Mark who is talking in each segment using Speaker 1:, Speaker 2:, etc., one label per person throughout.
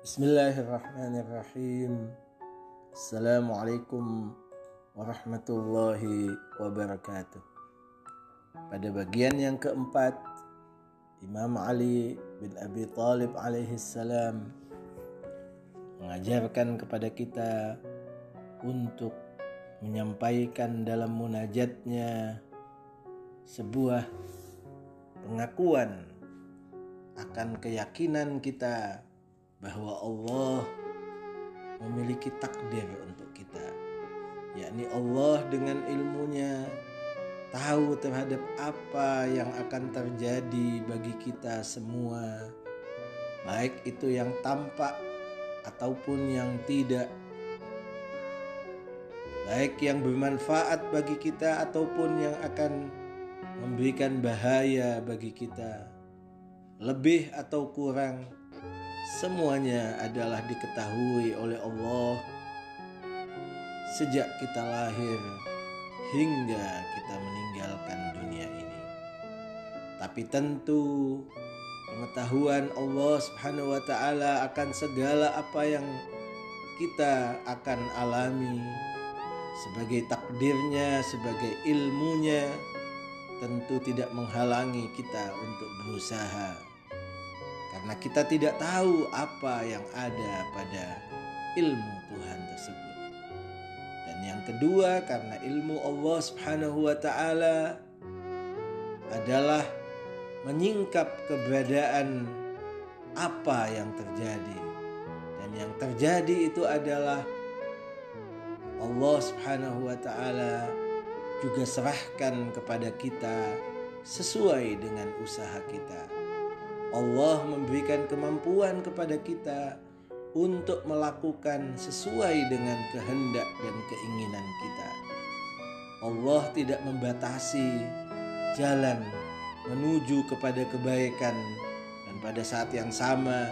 Speaker 1: Bismillahirrahmanirrahim. Assalamualaikum warahmatullahi wabarakatuh. Pada bagian yang keempat, Imam Ali bin Abi Talib alaihi salam mengajarkan kepada kita untuk menyampaikan dalam munajatnya sebuah pengakuan akan keyakinan kita bahwa Allah memiliki takdir untuk kita. Yakni Allah dengan ilmunya tahu terhadap apa yang akan terjadi bagi kita semua. Baik itu yang tampak ataupun yang tidak. Baik yang bermanfaat bagi kita ataupun yang akan memberikan bahaya bagi kita. Lebih atau kurang semuanya adalah diketahui oleh Allah sejak kita lahir hingga kita meninggalkan dunia ini. Tapi tentu pengetahuan Allah Subhanahu wa taala akan segala apa yang kita akan alami sebagai takdirnya, sebagai ilmunya tentu tidak menghalangi kita untuk berusaha karena kita tidak tahu apa yang ada pada ilmu Tuhan tersebut. Dan yang kedua, karena ilmu Allah Subhanahu wa taala adalah menyingkap keberadaan apa yang terjadi. Dan yang terjadi itu adalah Allah Subhanahu wa taala juga serahkan kepada kita sesuai dengan usaha kita. Allah memberikan kemampuan kepada kita untuk melakukan sesuai dengan kehendak dan keinginan kita. Allah tidak membatasi jalan menuju kepada kebaikan dan pada saat yang sama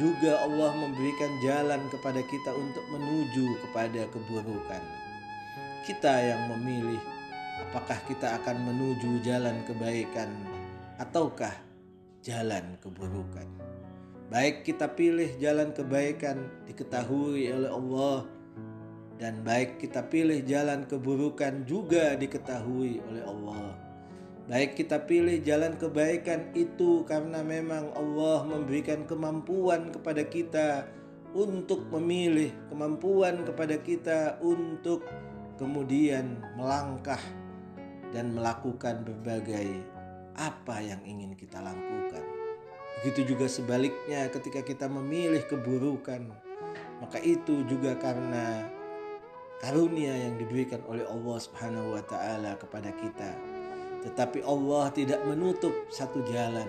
Speaker 1: juga Allah memberikan jalan kepada kita untuk menuju kepada keburukan. Kita yang memilih apakah kita akan menuju jalan kebaikan ataukah jalan keburukan. Baik kita pilih jalan kebaikan diketahui oleh Allah dan baik kita pilih jalan keburukan juga diketahui oleh Allah. Baik kita pilih jalan kebaikan itu karena memang Allah memberikan kemampuan kepada kita untuk memilih, kemampuan kepada kita untuk kemudian melangkah dan melakukan berbagai apa yang ingin kita lakukan. Begitu juga sebaliknya ketika kita memilih keburukan, maka itu juga karena karunia yang diberikan oleh Allah Subhanahu wa taala kepada kita. Tetapi Allah tidak menutup satu jalan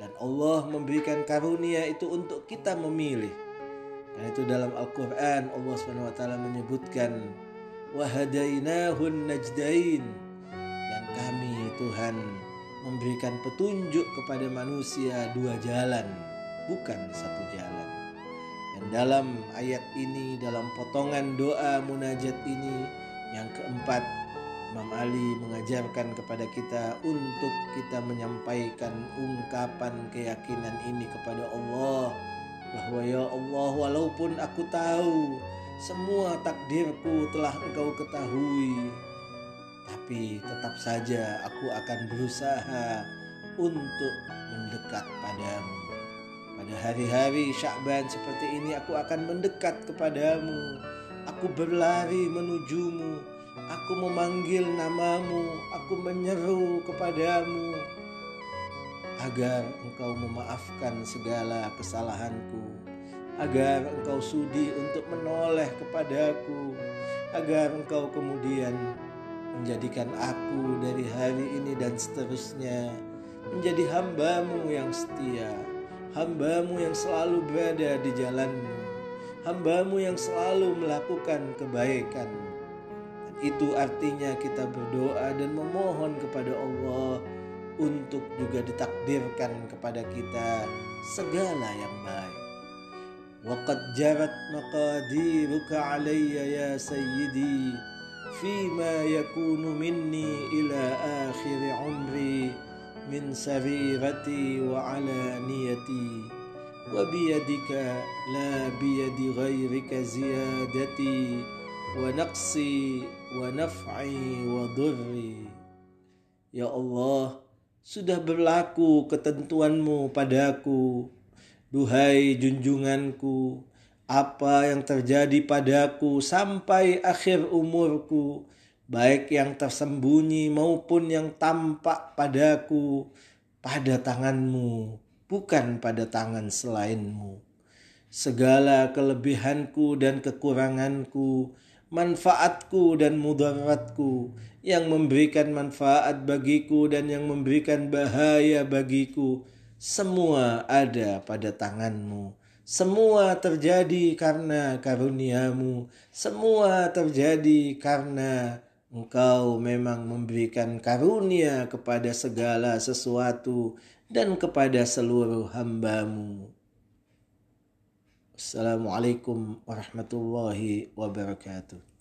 Speaker 1: dan Allah memberikan karunia itu untuk kita memilih. Dan itu dalam Al-Qur'an Allah Subhanahu wa taala menyebutkan wahadainahun najdain dan kami Tuhan memberikan petunjuk kepada manusia dua jalan, bukan satu jalan. Dan dalam ayat ini, dalam potongan doa munajat ini, yang keempat, Imam Ali mengajarkan kepada kita untuk kita menyampaikan ungkapan keyakinan ini kepada Allah bahwa ya Allah walaupun aku tahu semua takdirku telah engkau ketahui tapi tetap saja aku akan berusaha untuk mendekat padamu. Pada hari-hari Syakban seperti ini aku akan mendekat kepadamu. Aku berlari menujumu. Aku memanggil namamu. Aku menyeru kepadamu. Agar engkau memaafkan segala kesalahanku. Agar engkau sudi untuk menoleh kepadaku. Agar engkau kemudian menjadikan aku dari hari ini dan seterusnya menjadi hambamu yang setia, hambamu yang selalu berada di jalanmu, hambamu yang selalu melakukan kebaikan. Dan itu artinya kita berdoa dan memohon kepada Allah untuk juga ditakdirkan kepada kita segala yang baik. Waqad jarat maqadiruka alayya ya sayyidi فيما يكون مني إلى آخر عمري من سريرتي وعلانيتي وبيدك لا بيد غيرك زيادتي ونقصي ونفعي وضري Ya Allah, sudah berlaku ketentuanmu padaku. Duhai junjunganku, apa yang terjadi padaku sampai akhir umurku, baik yang tersembunyi maupun yang tampak padaku, pada tanganmu, bukan pada tangan selainmu. Segala kelebihanku dan kekuranganku, manfaatku dan mudaratku, yang memberikan manfaat bagiku dan yang memberikan bahaya bagiku, semua ada pada tanganmu semua terjadi karena karuniamu. Semua terjadi karena engkau memang memberikan karunia kepada segala sesuatu dan kepada seluruh hambamu. Assalamualaikum warahmatullahi wabarakatuh.